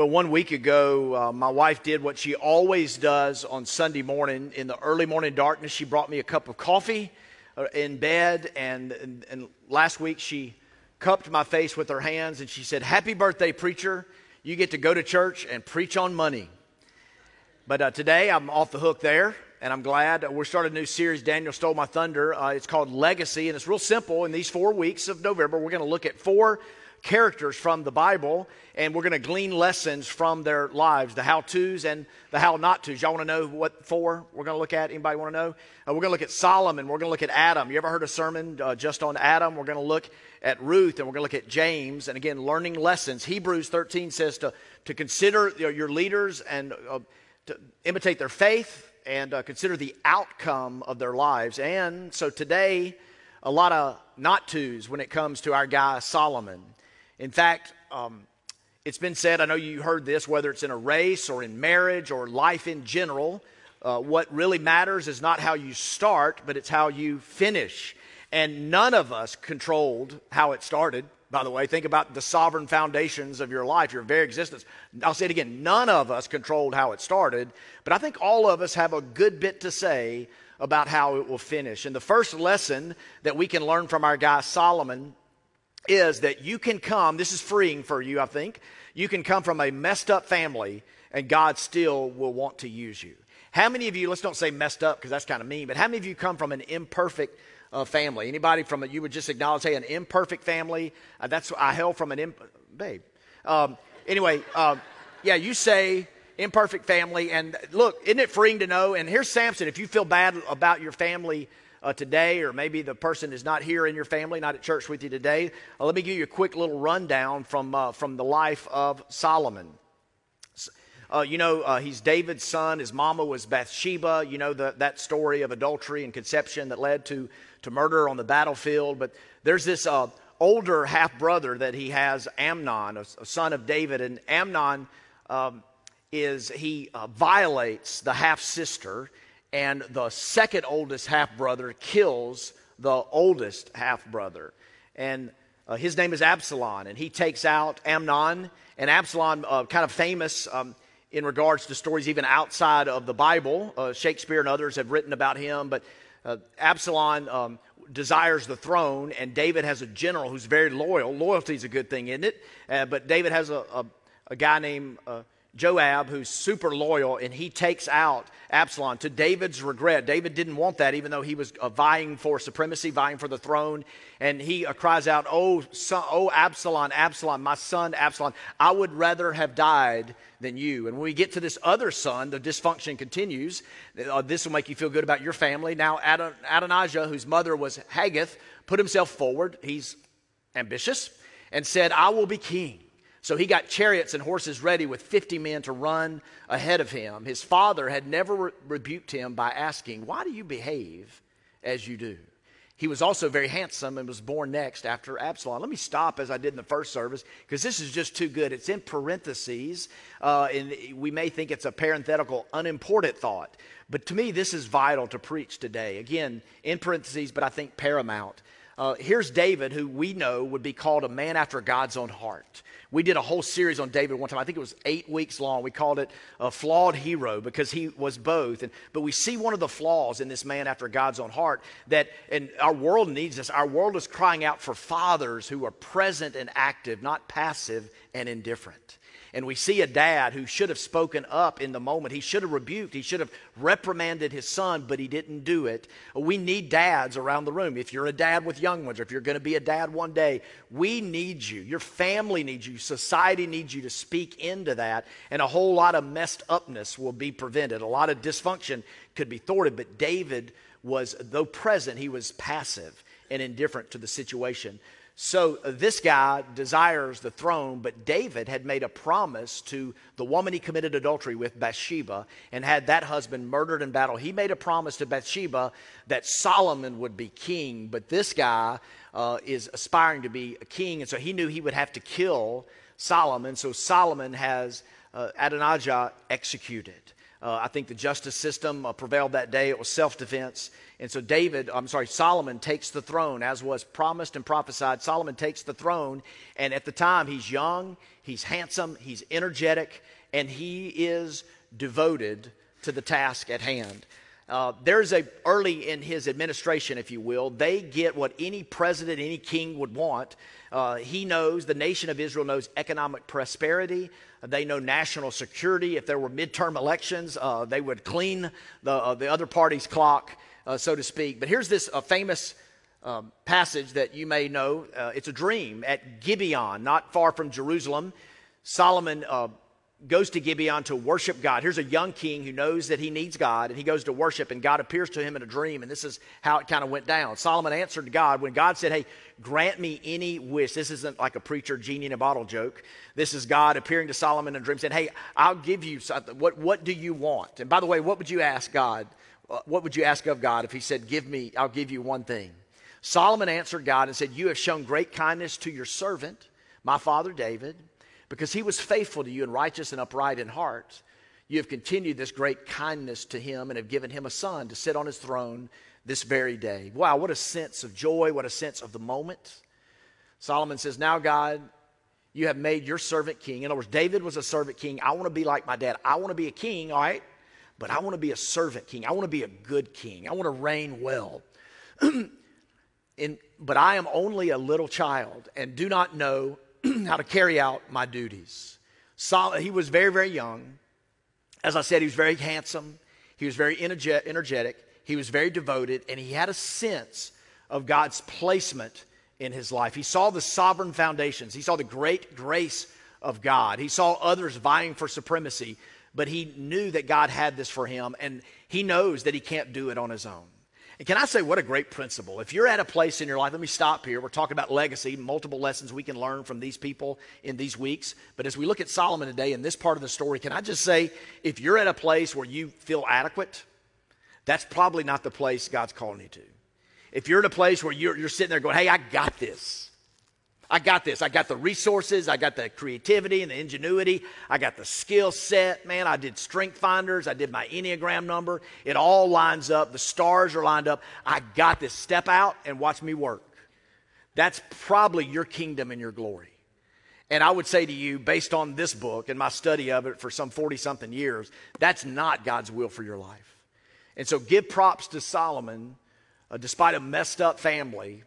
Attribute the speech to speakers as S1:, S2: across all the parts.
S1: Well, one week ago, uh, my wife did what she always does on Sunday morning. In the early morning darkness, she brought me a cup of coffee uh, in bed. And, and, and last week, she cupped my face with her hands and she said, Happy birthday, preacher. You get to go to church and preach on money. But uh, today, I'm off the hook there and I'm glad. We're starting a new series, Daniel Stole My Thunder. Uh, it's called Legacy, and it's real simple. In these four weeks of November, we're going to look at four characters from the Bible, and we're going to glean lessons from their lives, the how to's and the how not to's. Y'all want to know what for we're going to look at? Anybody want to know? Uh, we're going to look at Solomon. We're going to look at Adam. You ever heard a sermon uh, just on Adam? We're going to look at Ruth, and we're going to look at James. And again, learning lessons. Hebrews 13 says to, to consider your leaders and uh, to imitate their faith and uh, consider the outcome of their lives. And so today, a lot of not to's when it comes to our guy Solomon. In fact, um, it's been said, I know you heard this, whether it's in a race or in marriage or life in general, uh, what really matters is not how you start, but it's how you finish. And none of us controlled how it started, by the way. Think about the sovereign foundations of your life, your very existence. I'll say it again none of us controlled how it started, but I think all of us have a good bit to say about how it will finish. And the first lesson that we can learn from our guy Solomon is that you can come, this is freeing for you, I think. You can come from a messed up family and God still will want to use you. How many of you, let's don't say messed up because that's kind of mean, but how many of you come from an imperfect uh, family? Anybody from a, you would just acknowledge, hey, an imperfect family? Uh, that's, I hail from an, imp- babe. Um, anyway, um, yeah, you say imperfect family. And look, isn't it freeing to know? And here's Samson. If you feel bad about your family uh, today, or maybe the person is not here in your family, not at church with you today, uh, let me give you a quick little rundown from, uh, from the life of Solomon. Uh, you know, uh, he's David's son. His mama was Bathsheba. You know the, that story of adultery and conception that led to, to murder on the battlefield. But there's this uh, older half brother that he has, Amnon, a, a son of David. And Amnon um, is, he violates the half sister and the second oldest half brother kills the oldest half brother. And uh, his name is Absalom, and he takes out Amnon. And Absalom, uh, kind of famous um, in regards to stories even outside of the Bible. Uh, Shakespeare and others have written about him, but uh, Absalom um, desires the throne, and David has a general who's very loyal. Loyalty is a good thing, isn't it? Uh, but David has a, a, a guy named uh, Joab, who's super loyal, and he takes out Absalom to David's regret. David didn't want that, even though he was uh, vying for supremacy, vying for the throne. And he uh, cries out, oh, son, oh, Absalom, Absalom, my son Absalom, I would rather have died than you. And when we get to this other son, the dysfunction continues. Uh, this will make you feel good about your family. Now, Adon- Adonijah, whose mother was Haggith, put himself forward. He's ambitious and said, I will be king. So he got chariots and horses ready with 50 men to run ahead of him. His father had never re- rebuked him by asking, Why do you behave as you do? He was also very handsome and was born next after Absalom. Let me stop as I did in the first service because this is just too good. It's in parentheses, uh, and we may think it's a parenthetical, unimportant thought. But to me, this is vital to preach today. Again, in parentheses, but I think paramount. Uh, here's David, who we know would be called a man after God's own heart. We did a whole series on David one time. I think it was eight weeks long. We called it a flawed hero because he was both. And, but we see one of the flaws in this man after God's own heart that, and our world needs this. Our world is crying out for fathers who are present and active, not passive and indifferent. And we see a dad who should have spoken up in the moment. He should have rebuked, he should have reprimanded his son, but he didn't do it. We need dads around the room. If you're a dad with young ones, or if you're going to be a dad one day, we need you. Your family needs you. Society needs you to speak into that. And a whole lot of messed upness will be prevented. A lot of dysfunction could be thwarted. But David was, though present, he was passive and indifferent to the situation. So uh, this guy desires the throne, but David had made a promise to the woman he committed adultery with, Bathsheba, and had that husband murdered in battle. He made a promise to Bathsheba that Solomon would be king, but this guy uh, is aspiring to be a king, and so he knew he would have to kill Solomon. So Solomon has uh, Adonijah executed. Uh, I think the justice system uh, prevailed that day. It was self defense. And so David, I'm sorry, Solomon takes the throne as was promised and prophesied. Solomon takes the throne. And at the time, he's young, he's handsome, he's energetic, and he is devoted to the task at hand. Uh, there's a early in his administration, if you will, they get what any president, any king would want. Uh, he knows, the nation of Israel knows economic prosperity. They know national security. If there were midterm elections, uh, they would clean the, uh, the other party's clock, uh, so to speak. But here's this uh, famous um, passage that you may know. Uh, it's a dream at Gibeon, not far from Jerusalem. Solomon uh, goes to Gibeon to worship God. Here's a young king who knows that he needs God, and he goes to worship, and God appears to him in a dream, and this is how it kind of went down. Solomon answered God when God said, Hey, grant me any wish. This isn't like a preacher genie in a bottle joke. This is God appearing to Solomon in a dream, saying, Hey, I'll give you something. What, what do you want? And by the way, what would you ask God? Uh, what would you ask of God if he said, Give me, I'll give you one thing? Solomon answered God and said, You have shown great kindness to your servant, my father David because he was faithful to you and righteous and upright in heart. You have continued this great kindness to him and have given him a son to sit on his throne this very day. Wow, what a sense of joy, what a sense of the moment. Solomon says, Now, God, you have made your servant king. In other words, David was a servant king. I want to be like my dad. I want to be a king, all right? But I want to be a servant king. I want to be a good king. I want to reign well. In, but I am only a little child and do not know how to carry out my duties. So, he was very, very young. As I said, he was very handsome. He was very energetic. He was very devoted, and he had a sense of God's placement in his life. He saw the sovereign foundations. He saw the great grace of God. He saw others vying for supremacy, but he knew that God had this for him, and he knows that he can't do it on his own. And can I say, what a great principle? If you're at a place in your life, let me stop here. We're talking about legacy, multiple lessons we can learn from these people in these weeks. But as we look at Solomon today in this part of the story, can I just say, if you're at a place where you feel adequate, that's probably not the place God's calling you to. If you're at a place where you're, you're sitting there going, hey, I got this, I got this. I got the resources. I got the creativity and the ingenuity. I got the skill set. Man, I did strength finders. I did my Enneagram number. It all lines up. The stars are lined up. I got this. Step out and watch me work. That's probably your kingdom and your glory. And I would say to you, based on this book and my study of it for some 40 something years, that's not God's will for your life. And so give props to Solomon. Uh, despite a messed up family,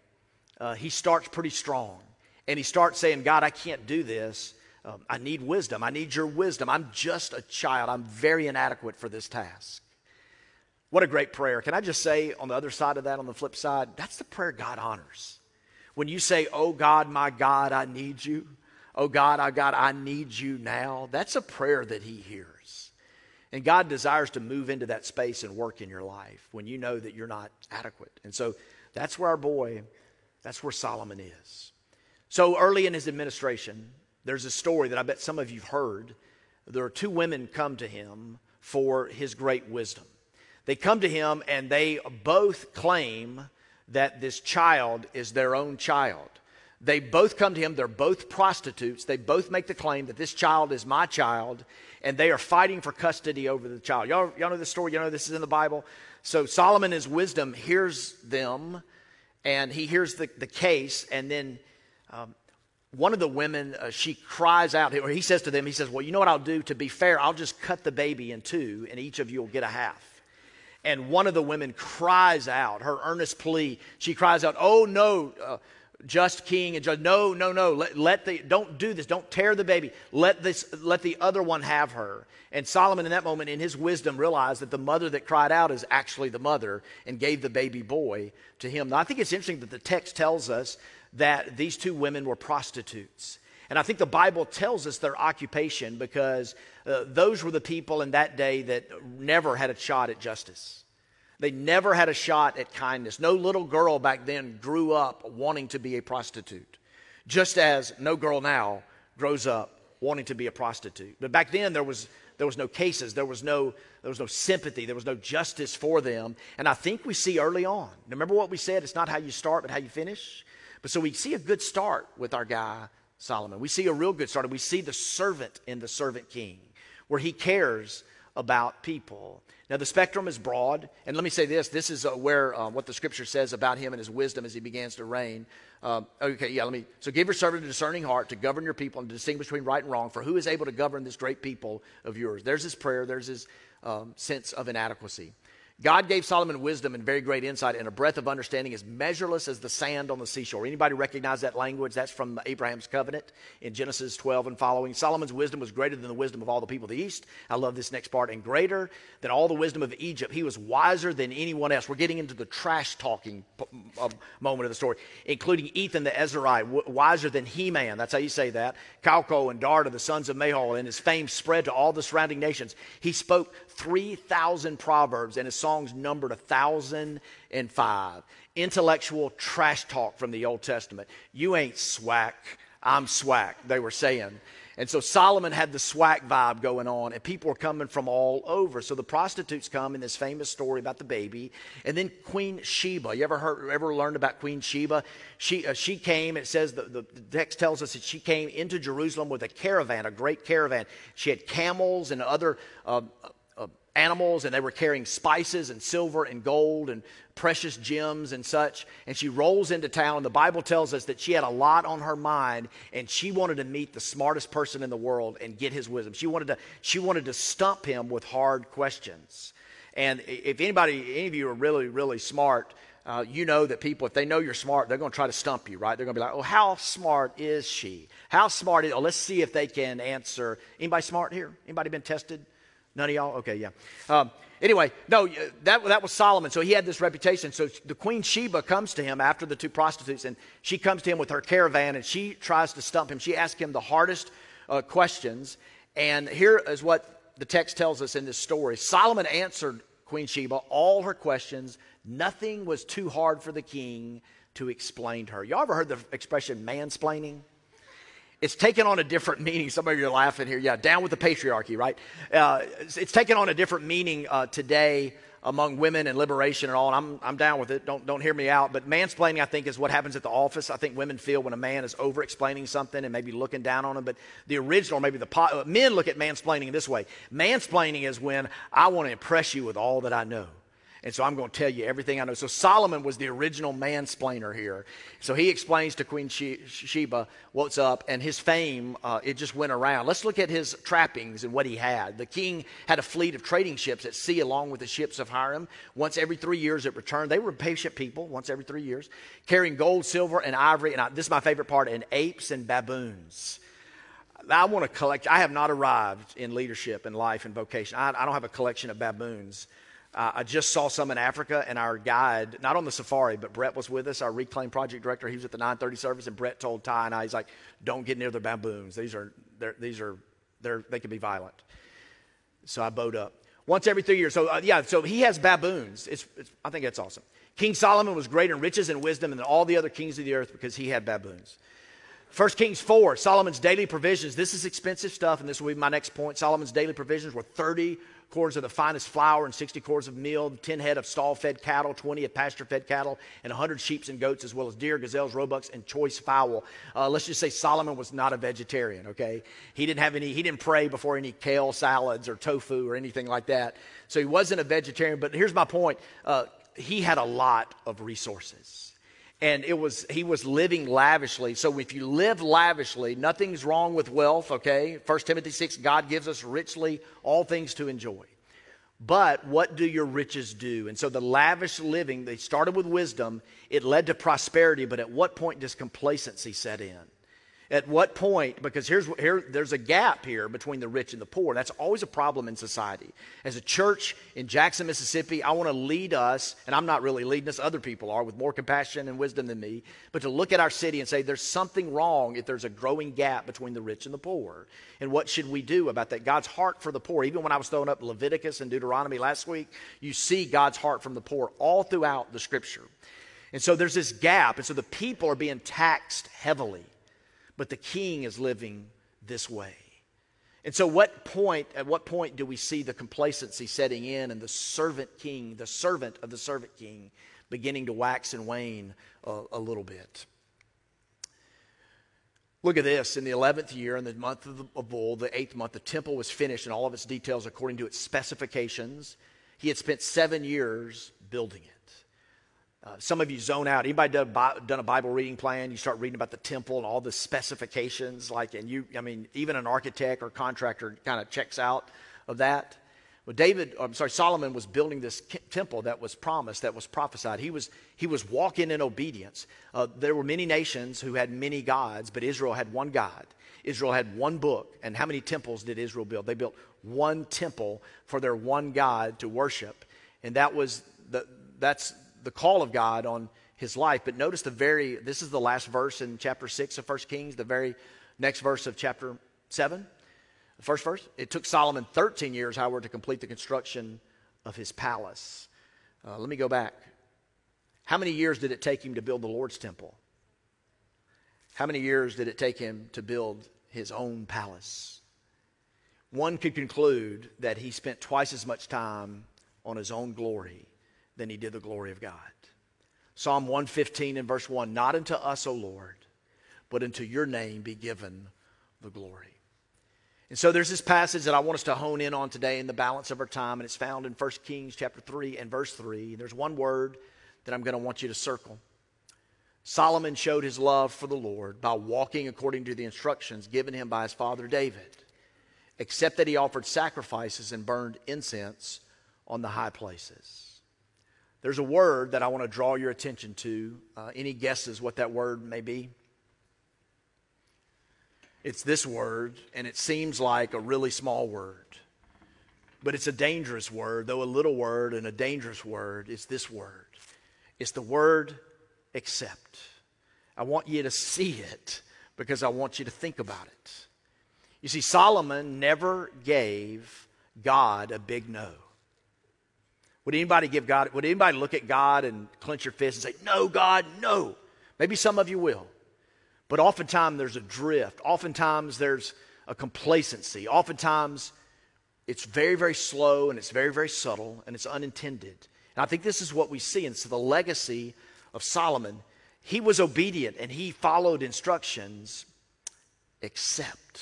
S1: uh, he starts pretty strong and he starts saying, God, I can't do this. Um, I need wisdom. I need your wisdom. I'm just a child. I'm very inadequate for this task. What a great prayer. Can I just say on the other side of that, on the flip side, that's the prayer God honors. When you say, Oh God, my God, I need you. Oh God, I God, I need you now. That's a prayer that He hears. And God desires to move into that space and work in your life when you know that you're not adequate. And so that's where our boy, that's where Solomon is. So early in his administration, there's a story that I bet some of you've heard. There are two women come to him for his great wisdom. They come to him and they both claim that this child is their own child. They both come to him, they're both prostitutes. They both make the claim that this child is my child, and they are fighting for custody over the child. Y'all, y'all know this story? You know this is in the Bible? So Solomon, his wisdom, hears them, and he hears the, the case, and then um, one of the women, uh, she cries out, or he says to them, he says, Well, you know what I'll do? To be fair, I'll just cut the baby in two, and each of you will get a half. And one of the women cries out, her earnest plea, she cries out, Oh, no, uh, just king and. No, no, no. Let, let, the, don't do this. Don't tear the baby. Let this, let the other one have her. And Solomon, in that moment, in his wisdom, realized that the mother that cried out is actually the mother and gave the baby boy to him. Now, I think it's interesting that the text tells us that these two women were prostitutes. And I think the Bible tells us their occupation because uh, those were the people in that day that never had a shot at justice. They never had a shot at kindness. No little girl back then grew up wanting to be a prostitute, just as no girl now grows up wanting to be a prostitute. But back then there was there was no cases, there was no there was no sympathy, there was no justice for them. And I think we see early on. Remember what we said? It's not how you start, but how you finish. But so we see a good start with our guy, Solomon. We see a real good start. And we see the servant in the servant king, where he cares about people. Now, the spectrum is broad. And let me say this this is uh, where uh, what the scripture says about him and his wisdom as he begins to reign. Um, okay, yeah, let me. So give your servant a discerning heart to govern your people and to distinguish between right and wrong. For who is able to govern this great people of yours? There's his prayer, there's his um, sense of inadequacy. God gave Solomon wisdom and very great insight and a breadth of understanding as measureless as the sand on the seashore. Anybody recognize that language? That's from Abraham's covenant in Genesis 12 and following. Solomon's wisdom was greater than the wisdom of all the people of the East. I love this next part. And greater than all the wisdom of Egypt. He was wiser than anyone else. We're getting into the trash talking moment of the story, including Ethan the Ezrahite, wiser than Heman. That's how you say that. Calcol and Darda, the sons of Mahol, and his fame spread to all the surrounding nations. He spoke 3,000 proverbs, and his songs numbered 1,005. Intellectual trash talk from the Old Testament. You ain't swack, I'm swack, they were saying. And so Solomon had the swack vibe going on, and people were coming from all over. So the prostitutes come in this famous story about the baby, and then Queen Sheba. You ever heard, ever learned about Queen Sheba? She uh, she came. It says the, the, the text tells us that she came into Jerusalem with a caravan, a great caravan. She had camels and other uh, animals and they were carrying spices and silver and gold and precious gems and such. And she rolls into town. And The Bible tells us that she had a lot on her mind and she wanted to meet the smartest person in the world and get his wisdom. She wanted to, she wanted to stump him with hard questions. And if anybody, any of you are really, really smart, uh, you know that people, if they know you're smart, they're going to try to stump you, right? They're going to be like, oh, how smart is she? How smart is, oh, let's see if they can answer. Anybody smart here? Anybody been tested? None of y'all? Okay, yeah. Um, anyway, no, that, that was Solomon. So he had this reputation. So the Queen Sheba comes to him after the two prostitutes, and she comes to him with her caravan, and she tries to stump him. She asks him the hardest uh, questions. And here is what the text tells us in this story Solomon answered Queen Sheba all her questions. Nothing was too hard for the king to explain to her. Y'all ever heard the expression mansplaining? It's taken on a different meaning. Some of you are laughing here. Yeah, down with the patriarchy, right? Uh, it's, it's, taken on a different meaning uh, today among women and liberation and all. And I'm, I'm down with it. Don't, don't hear me out. But mansplaining, I think, is what happens at the office. I think women feel when a man is over explaining something and maybe looking down on them. But the original, maybe the po- men look at mansplaining this way mansplaining is when I want to impress you with all that I know. And so I'm going to tell you everything I know. So Solomon was the original mansplainer here. So he explains to Queen Sheba what's up, and his fame, uh, it just went around. Let's look at his trappings and what he had. The king had a fleet of trading ships at sea along with the ships of Hiram. Once every three years it returned. They were patient people, once every three years, carrying gold, silver, and ivory. And I, this is my favorite part, and apes and baboons. I want to collect. I have not arrived in leadership and life and vocation. I, I don't have a collection of baboons. Uh, I just saw some in Africa, and our guide, not on the safari, but Brett was with us, our Reclaim Project director. He was at the 930 service, and Brett told Ty and I, he's like, don't get near the baboons. These are, these are, they're, they can be violent. So I bowed up. Once every three years. So, uh, yeah, so he has baboons. It's, it's, I think that's awesome. King Solomon was greater in riches and wisdom than all the other kings of the earth because he had baboons. 1 Kings 4, Solomon's daily provisions. This is expensive stuff, and this will be my next point. Solomon's daily provisions were 30 quarters of the finest flour and 60 quarters of meal, 10 head of stall fed cattle, 20 of pasture fed cattle, and 100 sheep and goats, as well as deer, gazelles, roebucks, and choice fowl. Uh, let's just say Solomon was not a vegetarian, okay? He didn't have any, he didn't pray before any kale salads or tofu or anything like that. So he wasn't a vegetarian, but here's my point uh, he had a lot of resources and it was he was living lavishly. So if you live lavishly nothing's wrong with wealth okay? 1 timothy 6 god gives us richly all things to enjoy. But what do your riches do? And so the lavish living they started with wisdom. It led to prosperity but at what point does complacency set in at what point, because here's, here, there's a gap here between the rich and the poor. That's always a problem in society. As a church in Jackson, Mississippi, I want to lead us, and I'm not really leading us, other people are with more compassion and wisdom than me, but to look at our city and say there's something wrong if there's a growing gap between the rich and the poor. And what should we do about that? God's heart for the poor. Even when I was throwing up Leviticus and Deuteronomy last week, you see God's heart from the poor all throughout the scripture. And so there's this gap, and so the people are being taxed heavily. But the king is living this way. And so, what point, at what point do we see the complacency setting in and the servant king, the servant of the servant king, beginning to wax and wane a, a little bit? Look at this. In the 11th year, in the month of, the, of Bul, the eighth month, the temple was finished in all of its details according to its specifications. He had spent seven years building it. Uh, some of you zone out. Anybody done, done, a Bible reading plan? You start reading about the temple and all the specifications, like, and you, I mean, even an architect or contractor kind of checks out of that. Well, David, I'm sorry, Solomon was building this temple that was promised, that was prophesied. He was, he was walking in obedience. Uh, there were many nations who had many gods, but Israel had one God. Israel had one book. And how many temples did Israel build? They built one temple for their one God to worship. And that was the, that's the call of God on his life. But notice the very, this is the last verse in chapter 6 of 1 Kings, the very next verse of chapter 7. The first verse. It took Solomon 13 years, however, to complete the construction of his palace. Uh, let me go back. How many years did it take him to build the Lord's temple? How many years did it take him to build his own palace? One could conclude that he spent twice as much time on his own glory than he did the glory of God. Psalm 115 and verse 1 Not unto us, O Lord, but unto your name be given the glory. And so there's this passage that I want us to hone in on today in the balance of our time, and it's found in 1 Kings chapter 3 and verse 3. And There's one word that I'm going to want you to circle. Solomon showed his love for the Lord by walking according to the instructions given him by his father David, except that he offered sacrifices and burned incense on the high places. There's a word that I want to draw your attention to. Uh, any guesses what that word may be? It's this word, and it seems like a really small word. But it's a dangerous word, though a little word and a dangerous word. It's this word. It's the word accept. I want you to see it because I want you to think about it. You see, Solomon never gave God a big no. Would anybody give God, would anybody look at God and clench your fist and say, No, God, no? Maybe some of you will. But oftentimes there's a drift. Oftentimes there's a complacency. Oftentimes it's very, very slow and it's very, very subtle and it's unintended. And I think this is what we see. And so the legacy of Solomon, he was obedient and he followed instructions, except.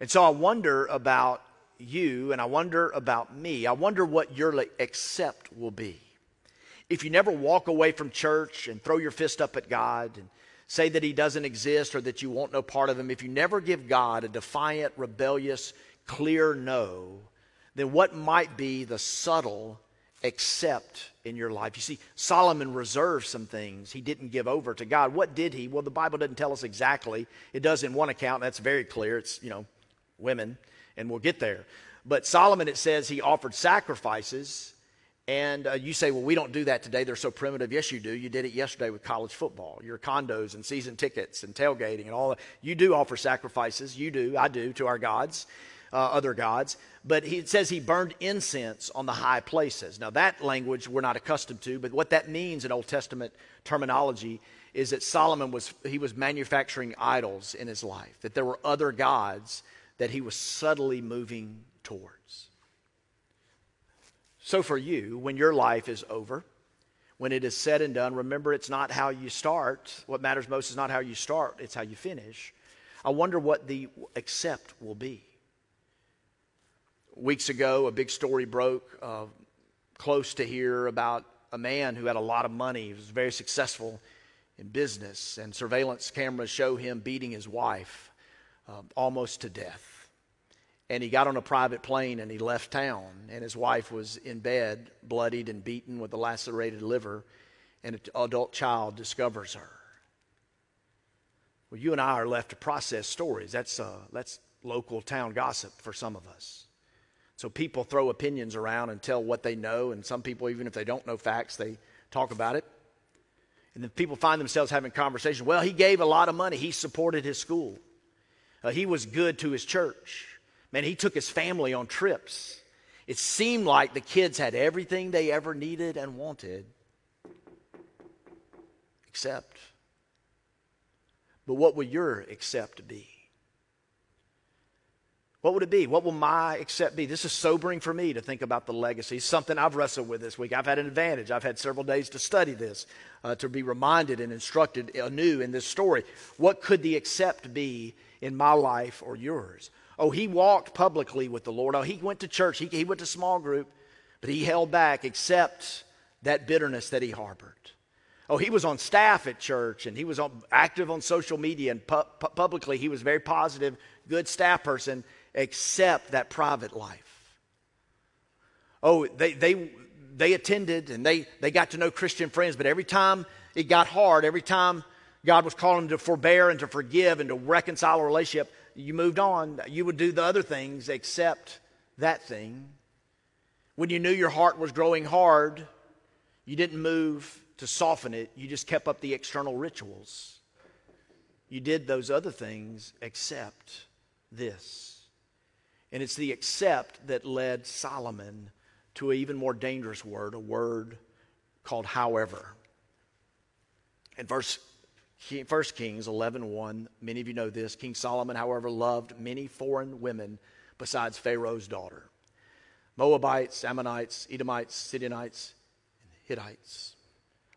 S1: And so I wonder about you and I wonder about me. I wonder what your accept will be. If you never walk away from church and throw your fist up at God and say that he doesn't exist or that you want no part of him, if you never give God a defiant, rebellious, clear no, then what might be the subtle accept in your life? You see, Solomon reserved some things he didn't give over to God. What did he? Well, the Bible doesn't tell us exactly. It does in one account, that's very clear. It's, you know, women, and we'll get there. But Solomon, it says he offered sacrifices and uh, you say, well, we don't do that today. They're so primitive. Yes, you do. You did it yesterday with college football, your condos and season tickets and tailgating and all that. You do offer sacrifices. You do. I do to our gods, uh, other gods. But he, it says he burned incense on the high places. Now, that language we're not accustomed to, but what that means in Old Testament terminology is that Solomon was, he was manufacturing idols in his life, that there were other gods that he was subtly moving towards. So, for you, when your life is over, when it is said and done, remember it's not how you start. What matters most is not how you start, it's how you finish. I wonder what the accept will be. Weeks ago, a big story broke uh, close to here about a man who had a lot of money. He was very successful in business, and surveillance cameras show him beating his wife uh, almost to death. And he got on a private plane and he left town and his wife was in bed bloodied and beaten with a lacerated liver and an adult child discovers her. Well you and i are left to process stories. That's uh, that's local town gossip for some of us. So people throw opinions around and tell what they know and some people even if they don't know facts they talk about it. And then people find themselves having conversations. Well he gave a lot of money. He supported his school uh, he was good to his church Man, he took his family on trips. It seemed like the kids had everything they ever needed and wanted, except. But what would your accept be? What would it be? What will my accept be? This is sobering for me to think about the legacy. Something I've wrestled with this week. I've had an advantage. I've had several days to study this, uh, to be reminded and instructed anew in this story. What could the accept be in my life or yours? Oh, he walked publicly with the Lord. Oh, he went to church. He, he went to small group, but he held back except that bitterness that he harbored. Oh, he was on staff at church and he was on, active on social media and pu- publicly he was very positive, good staff person, except that private life. Oh, they, they, they attended and they, they got to know Christian friends, but every time it got hard, every time God was calling them to forbear and to forgive and to reconcile a relationship, you moved on. You would do the other things except that thing. When you knew your heart was growing hard, you didn't move to soften it, you just kept up the external rituals. You did those other things except this. And it's the except that led Solomon to an even more dangerous word, a word called however. In verse 1 Kings 11 1, many of you know this. King Solomon, however, loved many foreign women besides Pharaoh's daughter Moabites, Ammonites, Edomites, Sidonites, and Hittites.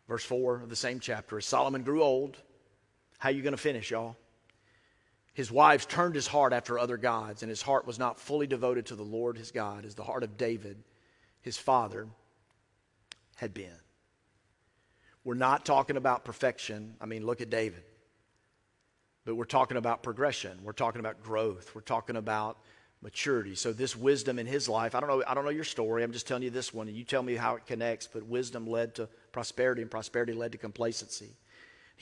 S1: Verse 4 of the same chapter. As Solomon grew old, how are you going to finish, y'all? His wives turned his heart after other gods, and his heart was not fully devoted to the Lord his God as the heart of David, his father, had been. We're not talking about perfection. I mean, look at David. But we're talking about progression. We're talking about growth. We're talking about maturity. So this wisdom in his life, I don't know, I don't know your story. I'm just telling you this one, and you tell me how it connects, but wisdom led to prosperity, and prosperity led to complacency.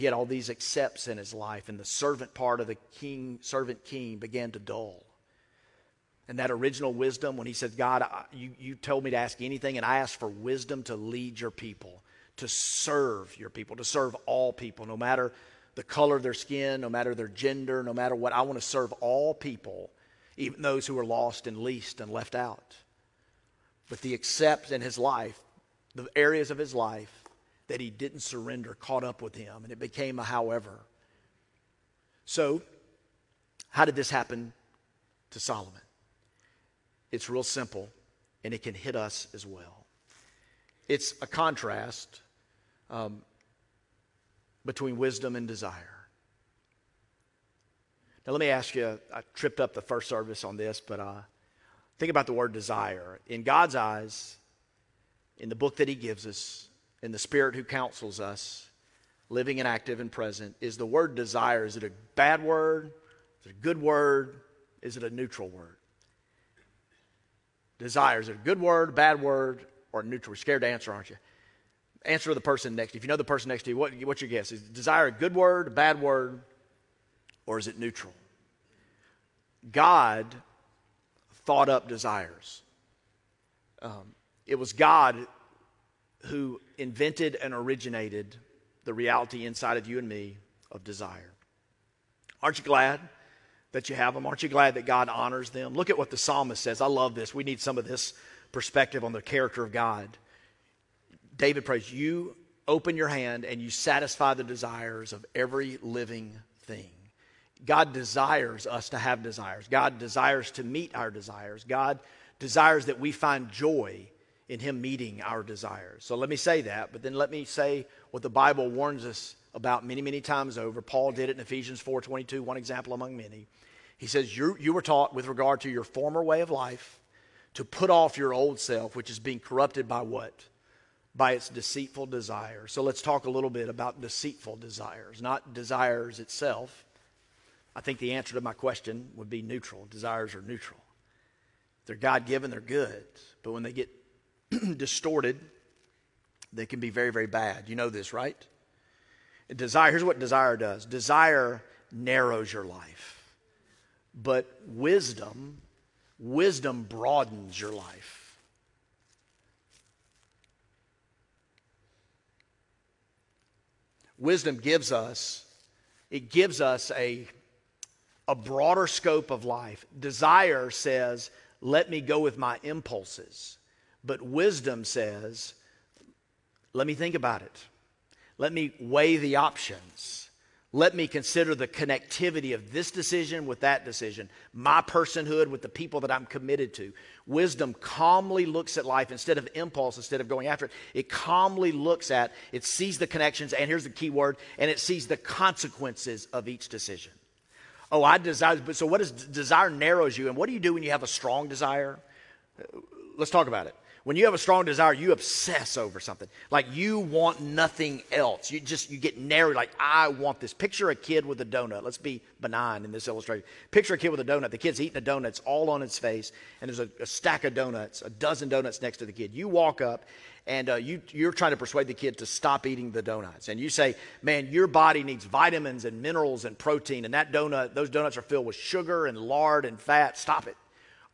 S1: He had all these accepts in his life, and the servant part of the king, servant king began to dull. And that original wisdom, when he said, God, you, you told me to ask anything, and I asked for wisdom to lead your people, to serve your people, to serve all people, no matter the color of their skin, no matter their gender, no matter what. I want to serve all people, even those who are lost and least and left out. But the accept in his life, the areas of his life that he didn't surrender caught up with him, and it became a however. So, how did this happen to Solomon? It's real simple, and it can hit us as well. It's a contrast um, between wisdom and desire. Now, let me ask you I tripped up the first service on this, but uh, think about the word desire. In God's eyes, in the book that He gives us, and the Spirit who counsels us, living and active and present, is the word desire. Is it a bad word? Is it a good word? Is it a neutral word? Desire. Is it a good word, bad word, or neutral? You're scared to answer, aren't you? Answer the person next to you. If you know the person next to you, what, what's your guess? Is desire a good word, a bad word, or is it neutral? God thought up desires. Um, it was God who invented and originated the reality inside of you and me of desire. Aren't you glad that you have them? Aren't you glad that God honors them? Look at what the psalmist says. I love this. We need some of this perspective on the character of God. David prays, You open your hand and you satisfy the desires of every living thing. God desires us to have desires. God desires to meet our desires. God desires that we find joy in Him meeting our desires. So let me say that, but then let me say what the Bible warns us about many, many times over. Paul did it in Ephesians 4.22, one example among many. He says, you, you were taught with regard to your former way of life to put off your old self, which is being corrupted by what? By its deceitful desires. So let's talk a little bit about deceitful desires, not desires itself. I think the answer to my question would be neutral. Desires are neutral. they're God given, they're good. But when they get distorted, they can be very, very bad. You know this, right? Desire, here's what desire does desire narrows your life, but wisdom, wisdom broadens your life. Wisdom gives us, it gives us a, a broader scope of life. Desire says, let me go with my impulses. But wisdom says, let me think about it. Let me weigh the options. Let me consider the connectivity of this decision with that decision, my personhood with the people that I'm committed to. Wisdom calmly looks at life instead of impulse, instead of going after it. It calmly looks at, it sees the connections, and here's the key word, and it sees the consequences of each decision. Oh, I desire, but so what desire narrows you, and what do you do when you have a strong desire? Let's talk about it. When you have a strong desire, you obsess over something. Like you want nothing else. You just you get narrow. Like I want this. Picture a kid with a donut. Let's be benign in this illustration. Picture a kid with a donut. The kid's eating a donut. It's all on its face, and there's a, a stack of donuts, a dozen donuts next to the kid. You walk up, and uh, you, you're trying to persuade the kid to stop eating the donuts. And you say, man, your body needs vitamins and minerals and protein, and that donut, those donuts are filled with sugar and lard and fat. Stop it.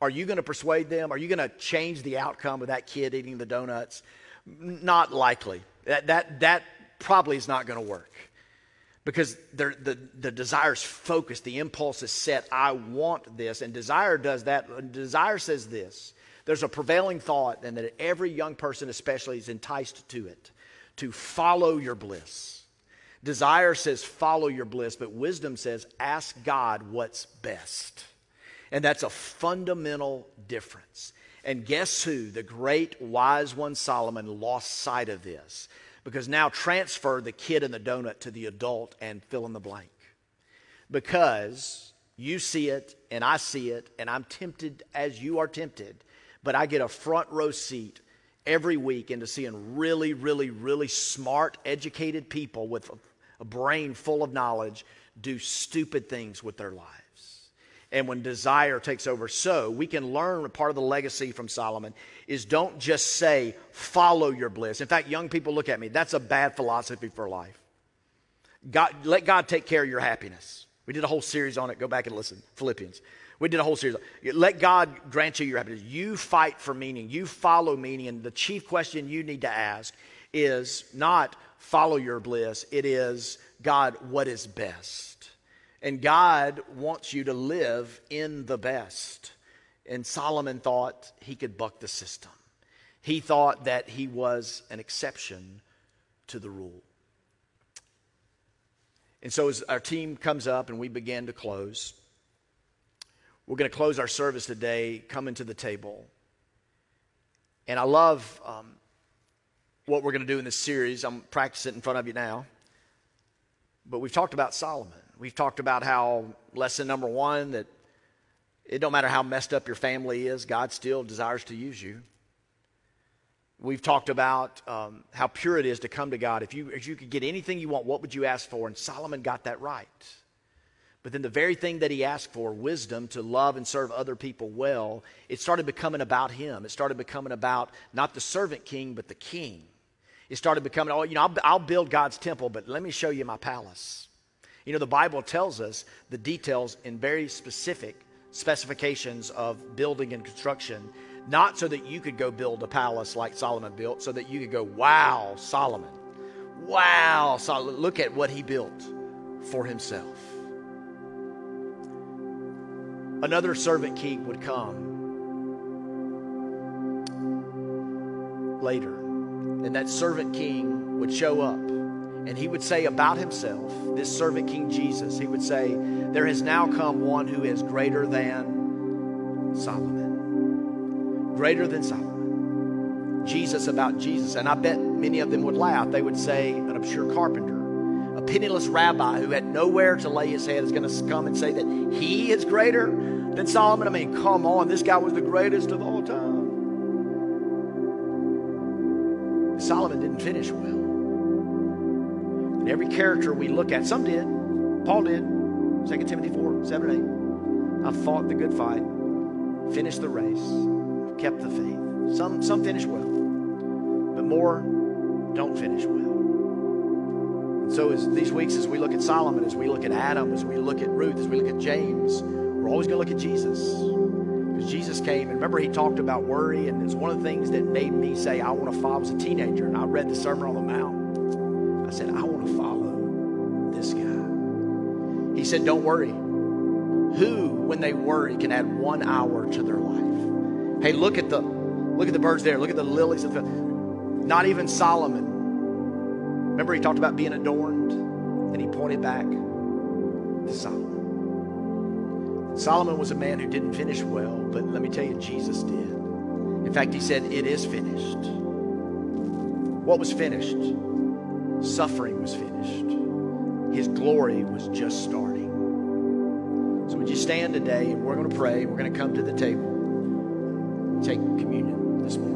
S1: Are you going to persuade them? Are you going to change the outcome of that kid eating the donuts? Not likely. That, that, that probably is not going to work because the, the desire is focused, the impulse is set. I want this. And desire does that. Desire says this there's a prevailing thought, and that every young person, especially, is enticed to it to follow your bliss. Desire says, follow your bliss, but wisdom says, ask God what's best. And that's a fundamental difference. And guess who? The great wise one Solomon lost sight of this because now transfer the kid and the donut to the adult and fill in the blank. Because you see it and I see it and I'm tempted as you are tempted, but I get a front row seat every week into seeing really, really, really smart, educated people with a brain full of knowledge do stupid things with their lives and when desire takes over. So we can learn part of the legacy from Solomon is don't just say, follow your bliss. In fact, young people look at me, that's a bad philosophy for life. God, let God take care of your happiness. We did a whole series on it. Go back and listen. Philippians. We did a whole series. Let God grant you your happiness. You fight for meaning. You follow meaning. And the chief question you need to ask is not follow your bliss. It is, God, what is best? And God wants you to live in the best. And Solomon thought he could buck the system. He thought that he was an exception to the rule. And so, as our team comes up and we begin to close, we're going to close our service today coming to the table. And I love um, what we're going to do in this series. I'm practicing in front of you now. But we've talked about Solomon. We've talked about how lesson number one that it don't matter how messed up your family is, God still desires to use you. We've talked about um, how pure it is to come to God. If you, if you could get anything you want, what would you ask for? And Solomon got that right. But then the very thing that he asked for, wisdom to love and serve other people well, it started becoming about him. It started becoming about not the servant king, but the king. It started becoming, oh, you know, I'll, I'll build God's temple, but let me show you my palace. You know, the Bible tells us the details in very specific specifications of building and construction, not so that you could go build a palace like Solomon built, so that you could go, wow, Solomon. Wow, Solomon. Look at what he built for himself. Another servant king would come later, and that servant king would show up and he would say about himself, this servant King Jesus, he would say, There has now come one who is greater than Solomon. Greater than Solomon. Jesus about Jesus. And I bet many of them would laugh. They would say, An obscure carpenter, a penniless rabbi who had nowhere to lay his head is going to come and say that he is greater than Solomon. I mean, come on, this guy was the greatest of all time. Solomon didn't finish well. And every character we look at, some did. Paul did. 2 Timothy 4, 7 and 8. I fought the good fight, finished the race, kept the faith. Some, some finish well, but more don't finish well. And so, as these weeks, as we look at Solomon, as we look at Adam, as we look at Ruth, as we look at James, we're always going to look at Jesus. Because Jesus came, and remember, he talked about worry, and it's one of the things that made me say, I want to follow. I was a teenager, and I read the Sermon on the Mount. I said, I said, Don't worry. Who, when they worry, can add one hour to their life? Hey, look at the look at the birds there. Look at the lilies of the not even Solomon. Remember, he talked about being adorned. and he pointed back to Solomon. Solomon was a man who didn't finish well, but let me tell you, Jesus did. In fact, he said, It is finished. What was finished? Suffering was finished. His glory was just starting. So, would you stand today and we're going to pray? We're going to come to the table, take communion this morning.